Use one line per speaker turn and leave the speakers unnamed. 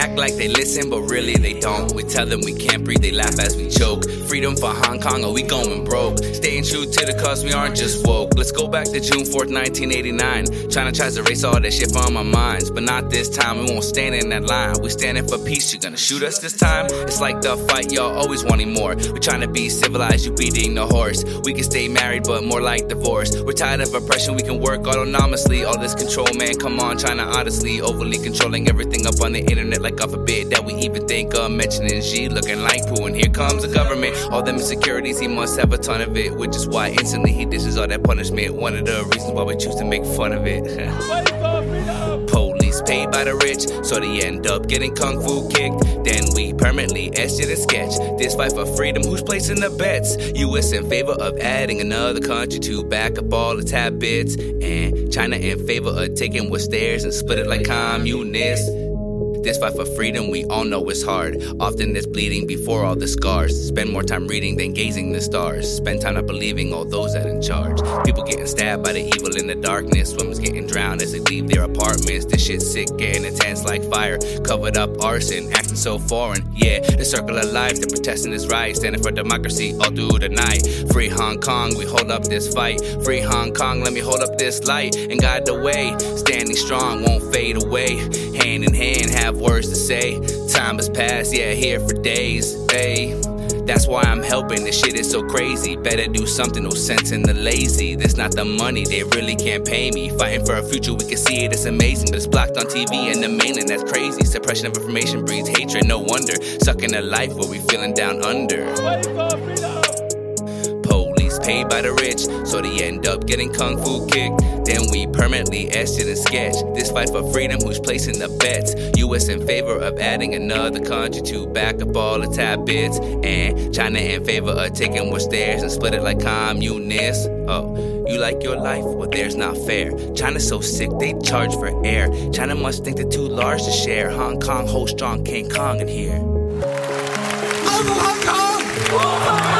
act like they listen, but really they don't. We tell them we can't breathe, they laugh as we choke. Freedom for Hong Kong, or we going broke. Staying true to the cause, we aren't just woke. Let's go back to June 4th, 1989. China tries to erase all that shit from our minds, but not this time. We won't stand in that line. We standing for peace. You gonna shoot us this time? It's like the fight, y'all always wanting more. We're trying to be civilized, you beating the horse. We can stay married, but more like divorce. We're tired of oppression, we can work autonomously. All this control, man, come on, China honestly overly controlling everything up on the internet. Like God forbid that we even think of mentioning Xi looking like Pooh. And here comes the government. All them insecurities, he must have a ton of it, which is why instantly he dishes all that punishment. One of the reasons why we choose to make fun of it. Police paid by the rich, so they end up getting kung fu kicked. Then we permanently etched in sketch. This fight for freedom, who's placing the bets? U.S. in favor of adding another country to back up all its habits, and China in favor of taking what's theirs and split it like communists. This fight for freedom, we all know it's hard. Often it's bleeding before all the scars. Spend more time reading than gazing the stars. Spend time not believing all those that in charge. People getting stabbed by the evil in the darkness. Swimmers getting drowned as they leave their apartments. This shit's sick, getting intense like fire. Covered up arson, acting so foreign. Yeah, the circle of life, they're protesting this right. Standing for democracy all through the night. Free Hong Kong, we hold up this fight. Free Hong Kong, let me hold up this light and guide the way. Standing strong, won't fade away. Hand in hand, have words to say. Time has passed, yeah, here for days. Hey. That's why I'm helping. This shit is so crazy. Better do something, no sense in the lazy. This not the money, they really can't pay me. Fighting for a future, we can see it, it's amazing. But it's blocked on TV and the mainland, that's crazy. Suppression of information breeds hatred, no wonder. Sucking a life where we feeling down under. Paid by the rich, so they end up getting kung fu kicked. Then we permanently etched it in sketch. This fight for freedom, who's placing the bets? U.S. in favor of adding another country to back up all its habits, and China in favor of taking what's theirs and split it like communists. Oh, you like your life? Well, there's not fair. China's so sick, they charge for air. China must think they're too large to share. Hong Kong, hold strong, King Kong in here.
Hong Kong!